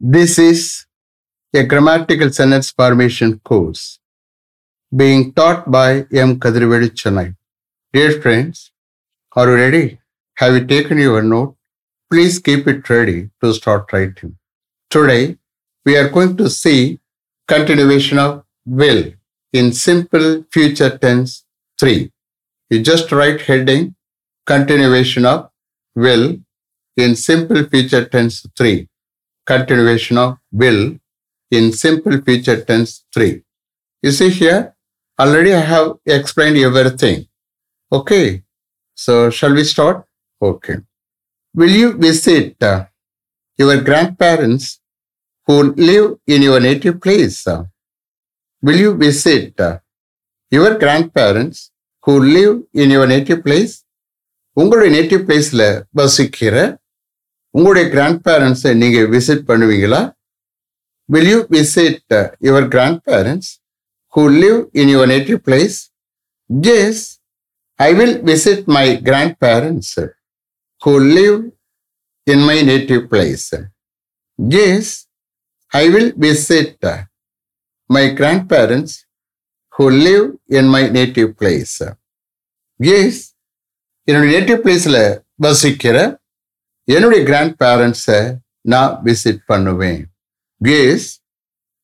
This is a grammatical sentence formation course being taught by M. Kadirvedi Chennai. Dear friends, are you ready? Have you taken your note? Please keep it ready to start writing. Today, we are going to see continuation of will in simple future tense 3. You just write heading continuation of will in simple future tense 3 Continuation of will in simple future tense 3. You see here, already I have explained everything. Okay, so shall we start? Okay. Will you visit uh, your grandparents who live in your native place? Will you visit uh, your grandparents who live in your native place? உங்களுடைய native பிளேஸ்ல வசிக்கிற உங்களுடைய கிராண்ட் பேரண்ட்ஸை நீங்கள் visit பண்ணுவீங்களா? Will you visit your grandparents who live in your native place yes I will visit my grandparents who live in my native place yes I will visit my grandparents who live in my native place yes என்னுடைய native பிளேஸில் வசிக்கிற என்னுடைய கிராண்ட் பேரண்ட்ஸை நான் visit பண்ணுவேன். Yes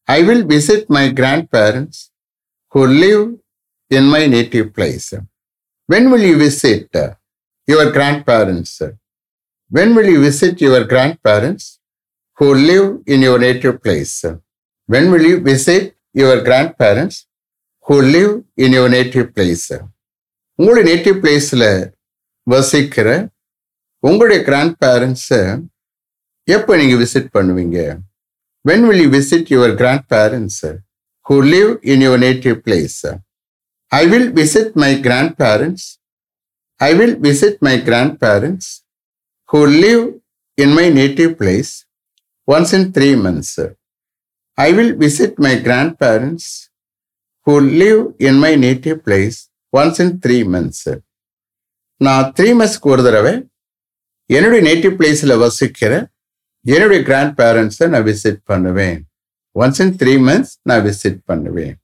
I will visit my grandparents who live in my native place when will you visit your grandparents when will you visit your grandparents who live in your native place when will you visit your grandparents who live in your native place உங்களுடைய native பிளேஸில் வசிக்கிற உங்களுடைய கிராண்ட் பேரண்ட்ஸை எப்போ நீங்கள் visit பண்ணுவீங்க? When will you visit your grandparents who live in your native place I will visit my grandparents I will visit my grandparents who live in my native place once in three months I will visit my grandparents who live in my native place once in three months நான் three மந்த்ஸ்க்கு ஒரு தடவை என்னுடைய native பிளேஸில் வசிக்கிற என்னுடைய கிராண்ட் பேரண்ட்ஸை நான் விசிட் பண்ணுவேன். ஒன்ஸ் இன் த்ரீ மந்த்ஸ் நான் விசிட் பண்ணுவேன்.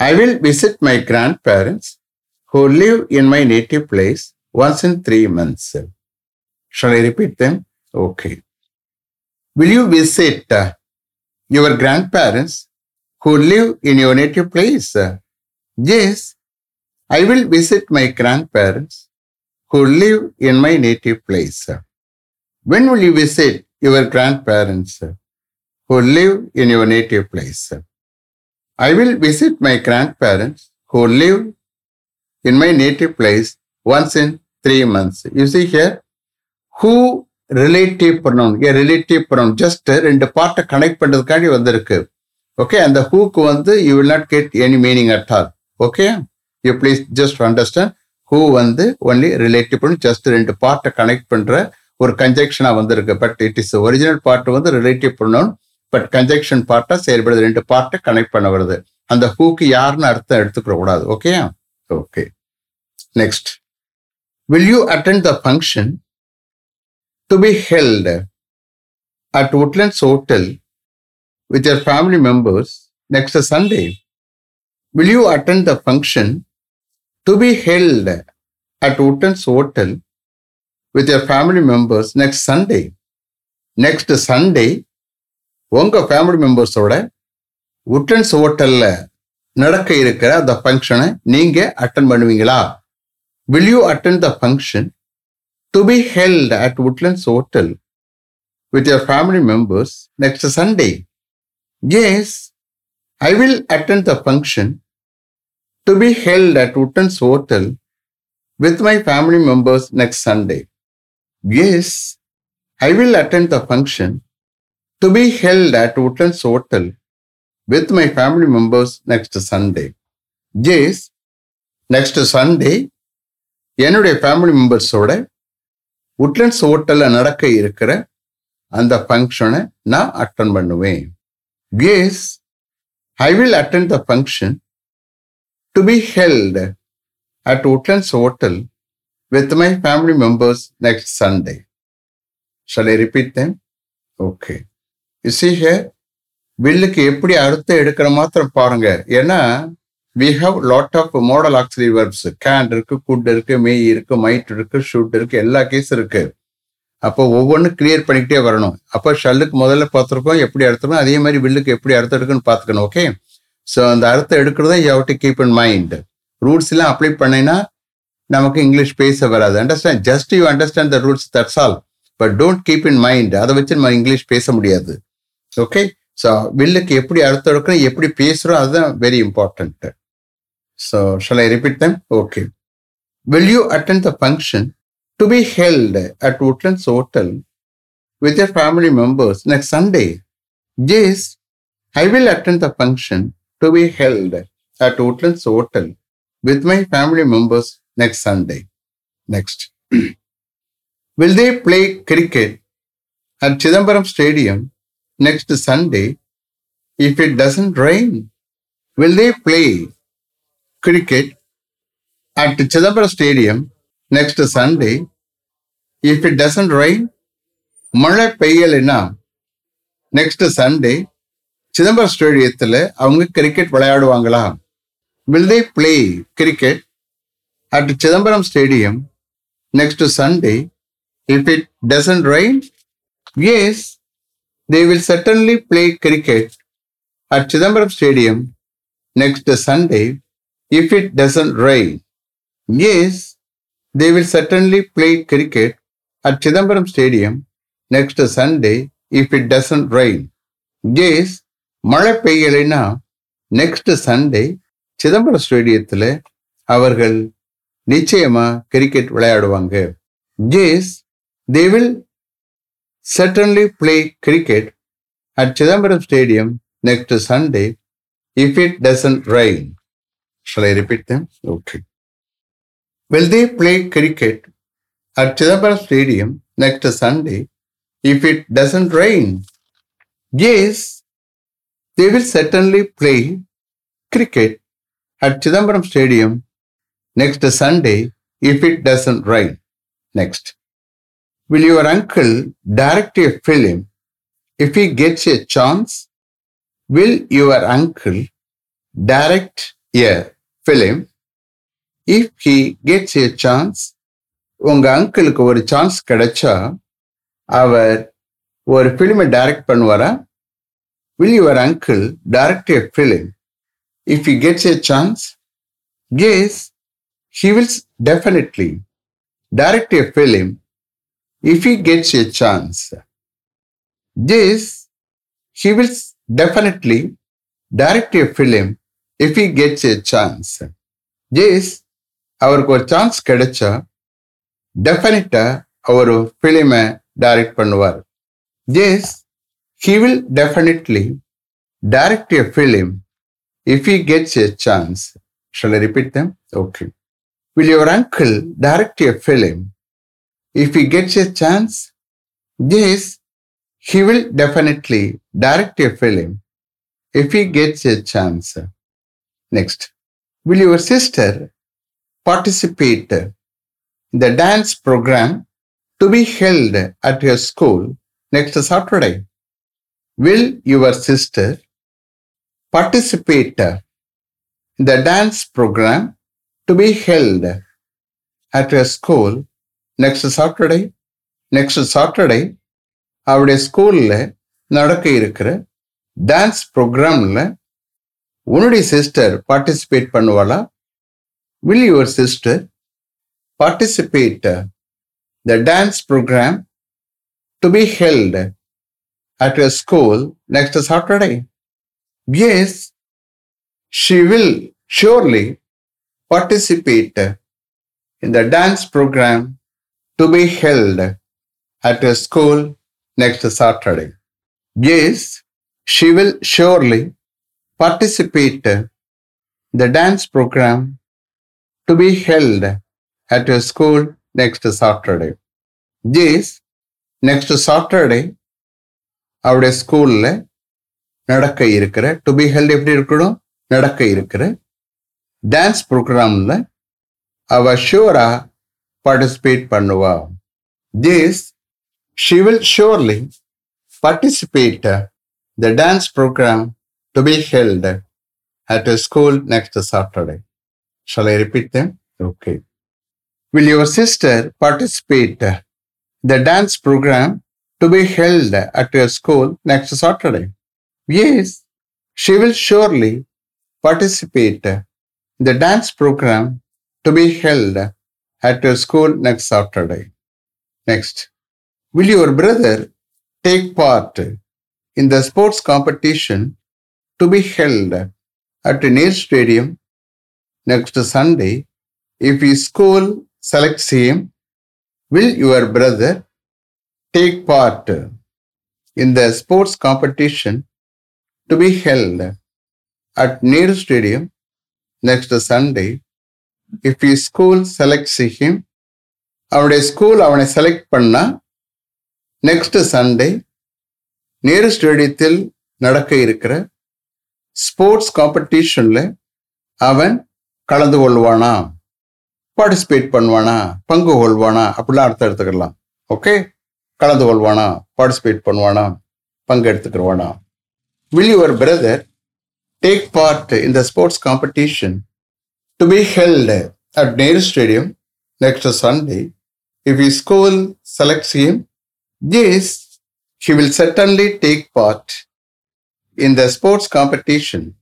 I will visit my grandparents who live in my native place once in three months shall I repeat them okay will you visit your grandparents who live in your native place yes I will visit my grandparents who live in my native place. When will you visit your grandparents who live in your native place? I will visit my grandparents who live in my native place once in three months. You see here, who relative pronoun a relative pronoun just ரெண்டு பார்ட்டை connect பண்ணுறதுக்காண்டி வந்திருக்கு okay அந்த ஹூக்கு வந்து you will not get any meaning at all okay you please just understand who வந்து only relative pronoun just ரெண்டு பார்ட்டை கனெக்ட் பண்ணுற ஒரு கன்ஜெக்ஷனாக வந்திருக்கு. But it is original part வந்து ரிலேட்டிவ் பண்ணணும் பட் கன்ஜெக்ஷன் பார்ட்டாக செயல்படுது. ரெண்டு பார்ட்டை கனெக்ட் பண்ண வருது. அந்த ஹூக்கு யாருன்னு அர்த்தம் எடுத்துக்க கூடாது. Okay okay next will you attend the function to be held at Woodlands hotel with your family members next Sunday will you attend the function to be held at Wotton's hotel with your family members next Sunday next Sunday உங்கள் family மெம்பர்ஸோட உட்டன்ஸ் ஹோட்டலில் நடக்க இருக்கிற அந்த ஃபங்க்ஷனை நீங்கள் attend பண்ணுவீங்களா will you attend the function to be held at Woodlands hotel with your family members next Sunday yes I will attend the function to be held at Woodlands Hotel with my family members next Sunday. Yes, I will attend the function to be held at Woodlands Hotel with my family members next Sunday. Yes, next Sunday, என்னுடைய family மெம்பர்ஸோட Woodlands ஹோட்டல்ல நடக்க இருக்கிற அந்த ஃபங்க்ஷனை நான் attend பண்ணுவேன் yes I will attend the function to be held at Woodlands hotel with my family members next Sunday. Shall I repeat them? Okay. see here வில்லுக்கு எப்படி அர்த்தம் எடுக்கிற மாத்திரம் பாருங்க ஏன்னா we have lot of modal auxiliary verbs can இருக்கு good இருக்கு may இருக்கு மைட் இருக்கு ஷூட் இருக்கு எல்லா கேஸ் இருக்கு அப்போ ஒவ்வொன்றும் கிளியர் பண்ணிக்கிட்டே வரணும் அப்போ ஷல்லுக்கு முதல்ல பார்த்துருக்கோம் எப்படி அர்த்தம் அதே மாதிரி வில்லுக்கு எப்படி அர்த்தம் எடுக்குன்னு பார்த்துக்கணும் ஓகே ஸோ அந்த அர்த்தம் எடுக்கிறதும் you to keep in mind rules எல்லாம் அப்ளை பண்ணினா நமக்கு இங்கிலீஷ் பேச வராது. Understand just you understand the rules that's all but don't keep in mind அதை வச்சு நம்ம இங்கிலீஷ் பேச முடியாது. ஓகே ஸோ வில்லுக்கு எப்படி அர்த்தம் எடுக்கணும் எப்படி பேசுகிறோம் அதுதான் very important so shall I repeat them okay will you attend the function to be held at Woodlands hotel with your family members next Sunday Yes, I will attend the function to be held at Woodlands Hotel with my family members next Sunday. Next. will they play cricket at Chidambaram Stadium next Sunday if it doesn't rain? Will they play cricket at Chidambaram Stadium next Sunday if it doesn't rain? மழை பெய்யலைன்னா next Sunday Chidambaram ஸ்டேடியத்தில் அவங்க cricket விளையாடுவாங்களா? Will they play cricket at Chidambaram stadium next Sunday if it doesn't rain yes they will certainly play cricket at Chidambaram stadium next Sunday if it doesn't rain yes they will certainly play cricket at Chidambaram stadium next Sunday if it doesn't rain yes மழை பெய்யலைன்னா next Sunday Chidambaram ஸ்டேடியத்தில் அவர்கள் நிச்சயமா cricket விளையாடுவாங்க. Yes they will certainly play cricket at Chidambaram stadium next Sunday if it doesn't rain shall repeat them? Okay Will they play cricket at Chidambaram Stadium next Sunday if it doesn't rain? Yes, they will certainly play cricket at Chidambaram Stadium next Sunday if it doesn't rain. Next. Will your uncle direct a film if he gets a chance? Will your uncle direct a film if he gets a chance? உங்க அங்கிளுக்கு ஒரு chance கிடைச்சா அவர் ஒரு ஃபிலிமை direct பண்ணுவாரா will your uncle direct a film if he gets a chance yes he will definitely direct a film if he gets a chance yes he will definitely direct a film if he gets a chance yes அவருக்கு ஒரு chance கிடைச்சா டெஃபினட்டா அவர் ஃபிலிமை direct பண்ணுவார். Yes He will definitely direct a film if he gets a chance. Shall I repeat them? Okay. Will your uncle direct a film if he gets a chance? Yes, he will definitely direct a film if he gets a chance. Next. Will your sister participate in the dance program to be held at your school next Saturday? Will your sister participate the dance programme to be be at at school school next Saturday next Saturday அவருடைய ஸ்கூலில் நடக்க இருக்கிற dance ப்ரோக்ராமில் உன்னுடைய sister participate பண்ணுவாளா will your sister participate the dance programme to be held at your school next Saturday? Yes, she will surely participate in the dance program to be held at your school next Saturday. Yes, she will surely participate in the dance program to be held at your school next Saturday. Yes, next Saturday அவருடைய ஸ்கூல்ல நடக்க இருக்கிற to be held எப்படி இருக்கணும் நடக்க இருக்கிற dance ப்ரோக்ராம்ல அவ ஷூரா பார்ட்டிசிபேட் பண்ணுவா this she will surely participate the dance programme to be held at school next Saturday shall I repeat them okay will your sister participate the dance programme to be held at your school next Saturday? Yes, she will surely participate in the dance program to be held at your school next Saturday. Next, will your brother take part in the sports competition to be held at near stadium next Sunday if his school selects him? Will your brother take part in the sports competition to be held at Nehru Stadium next Sunday. If his school selects him அவனுடைய school அவனை select பண்ணா next Sunday Nehru ஸ்டேடியத்தில் நடக்க இருக்கிற sports காம்படிஷனில் அவன் கலந்து கொள்வானா பார்ட்டிசிபேட் பண்ணுவானா பங்கு கொள்வானா அப்படிலாம் அர்த்தம் எடுத்துக்கலாம். ஓகே கலந்து கொள்வானா பார்ட்டிசிபேட் பண்ணுவானா பங்கு எடுத்துக்கிறவானா will your brother take part in the sports competition to be held at Nehru stadium next Sunday if he school selects him yes he will certainly take part in the sports competition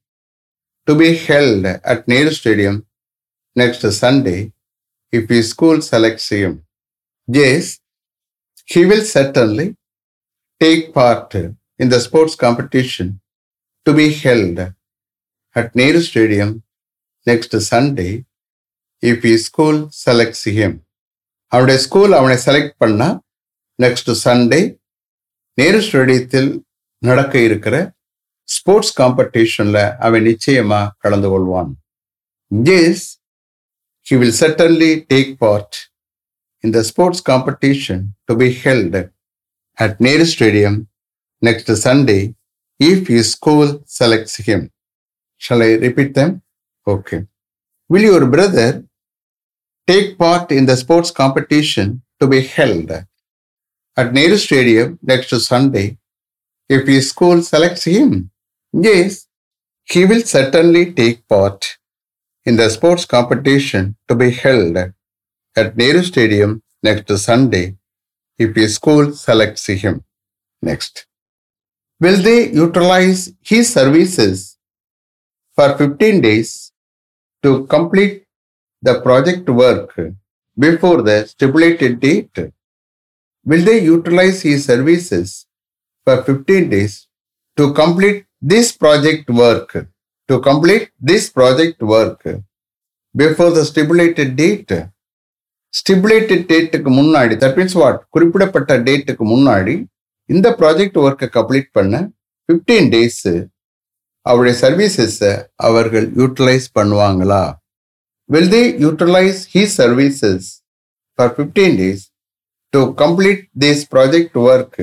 to be held at Nehru Stadium next Sunday if his school selects him. Yes, he will certainly take part in the sports competition to be held at Nehru Stadium next Sunday if his school selects him. அவனுடைய school அவனை select பண்ணா next Sunday Nehru ஸ்டேடியத்தில் நடக்க இருக்கிற sports காம்படிஷன்ல அவன் நிச்சயமா கலந்து கொள்வான் yes he will certainly take part in the sports competition to be held at Nehru Stadium next Sunday if his school selects him. Shall I repeat them? Okay. Will your brother take part in the sports competition to be held at Nehru Stadium next Sunday if his school selects him? Yes, he will certainly take part in the sports competition to be held at Nehru Stadium next Sunday if his school selects him. Next. Will they utilize his services for 15 days to complete the project work before the stipulated date? Will they utilize his services for 15 days to complete this project work? To complete this project work before the stipulated date? Stipulated டேட்டுக்கு முன்னாடி that means what குறிப்பிடப்பட்ட டேட்டுக்கு முன்னாடி இந்த project ஒர்க்கை complete பண்ண fifteen days அவருடைய சர்வீசஸை அவர்கள் யூட்டிலைஸ் பண்ணுவாங்களா? Will they utilize his services for fifteen days to complete this project work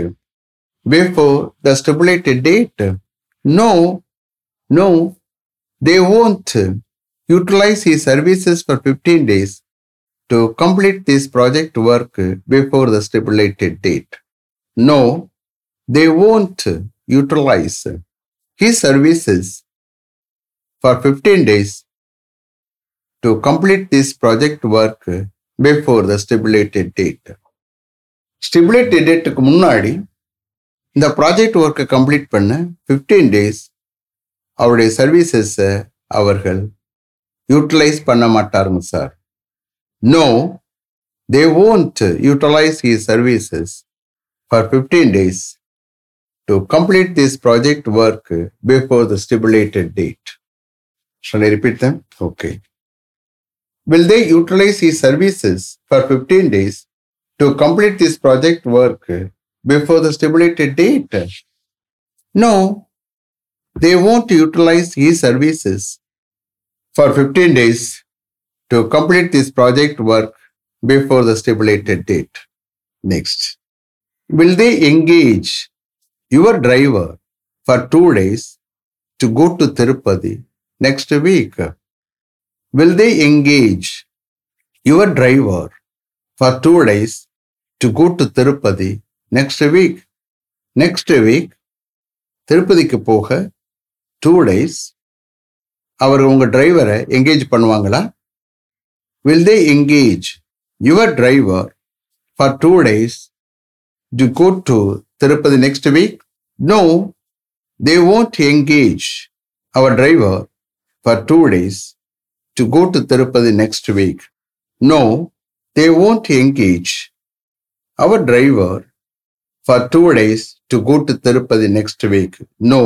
before the stipulated date no no they won't utilize his services for fifteen days to complete this project work before the stipulated date. No, they won't utilize his services for 15 days to complete this project work before the stipulated date. Stipulated டேட்டுக்கு முன்னாடி இந்த project ஒர்க்கை complete பண்ண fifteen days அவருடைய சர்வீசஸை அவர்கள் utilise பண்ண மாட்டாருங்க sir no they won't utilize his services for 15 days to complete this project work before the stipulated date. Shall I repeat them? Okay. Will they utilize his services for 15 days to complete this project work before the stipulated date? No, they won't utilize his services for 15 days to complete this project work before the stipulated date. Next, will they engage your driver for two days to go to Tirupati next week? Will they engage your driver for two days to go to Tirupati next week? Next week, திருப்பதிக்கு போக two days அவர் உங்க டிரைவரை engage பண்ணுவாங்களா Will they engage your driver for two days to go to Tirupati next week no they won't engage our driver for two days to go to Tirupati next week. No, they won't engage our driver for two days to go to Tirupati next week. No,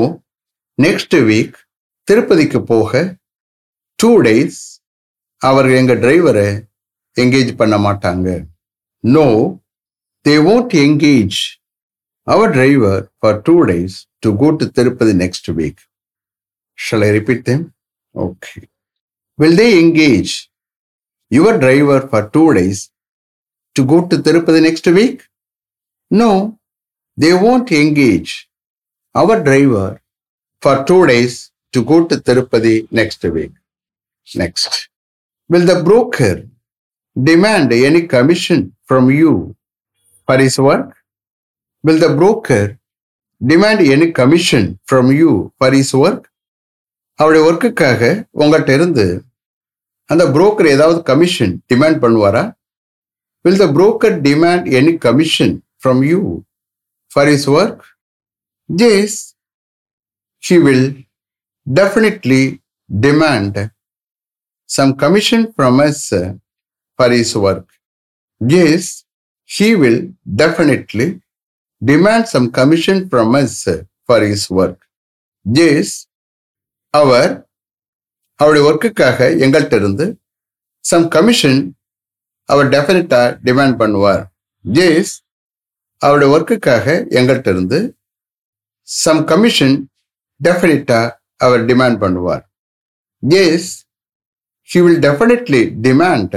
next week திருப்பதிக்கு போக two days அவர்கள் எங்கள் டிரைவரை engage பண்ண மாட்டாங்க no they won't engage our driver for two days to go to Tirupati next week shall I repeat them okay will they engage your driver for two days to go to Tirupati next week no they won't engage our driver for two days to go to Tirupati next week next will the broker demand any commission from you for his work Will the broker demand any commission from you for his work அவருடைய ஒர்க்குக்காக உங்கள்கிட்ட இருந்து அந்த broker ஏதாவது commission demand பண்ணுவாரா will the broker demand any commission from you for his work yes she will definitely demand some commission from us uh, for his work. Yes, he will definitely demand some commission from us uh, for his work. Yes, அவர் அவருடைய ஒர்க்குக்காக எங்கள்கிட்ட இருந்து some commission அவர் டெஃபினட்டாக demand பண்ணுவார் ஜேஸ் அவருடைய ஒர்க்குக்காக எங்கள்கிட்ட இருந்து சம் கமிஷன் டெஃபினட்டாக அவர் டிமாண்ட் பண்ணுவார் ஜேஸ் he will definitely demand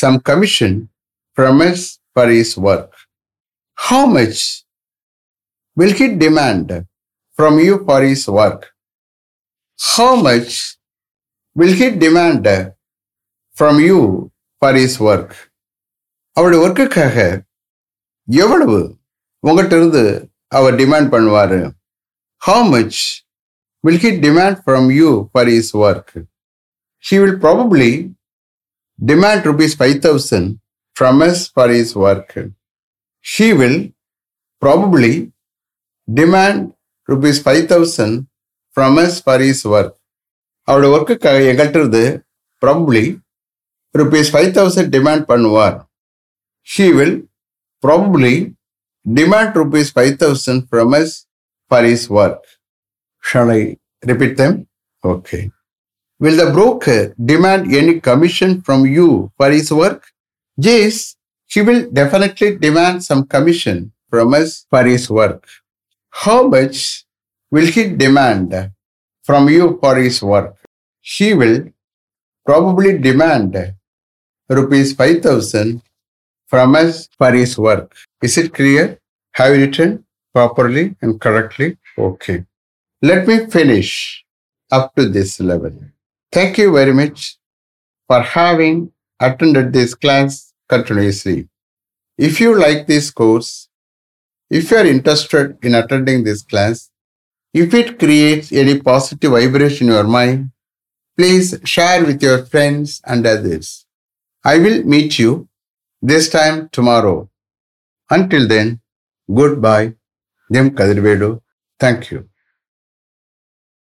some commission from us for his work. How much will he demand from you for his work? How much will he demand from you for his work? அவருடைய ஒர்க்குக்காக எவ்வளவு உங்கள்கிட்ட இருந்து அவர் demand பண்ணுவாரு how much will he demand from you for his work? She will she demand probably five thousand from from for his his work. Will will demand demand five thousand from us for his work அவரோட ஒர்க்குக்காக எங்கட்டுறது probably rupees five thousand demand பண்ணுவார் she will probably demand rupees five thousand from us for his work shall I repeat them okay Will the broker demand any commission from you for his work? Yes, he will definitely demand some commission from us for his work. How much will he demand from you for his work? He will probably demand rupees 5000 from us for his work. Is it clear? Have you written? properly and correctly? Okay. Let me finish up to this level. Thank you very much for having attended this class continuously. If you like this course, if you are interested in attending this class, if it creates any positive vibration in your mind, please share with your friends and others. I will meet you this time tomorrow. Until then, goodbye. Jim Kadirvedu. Thank you.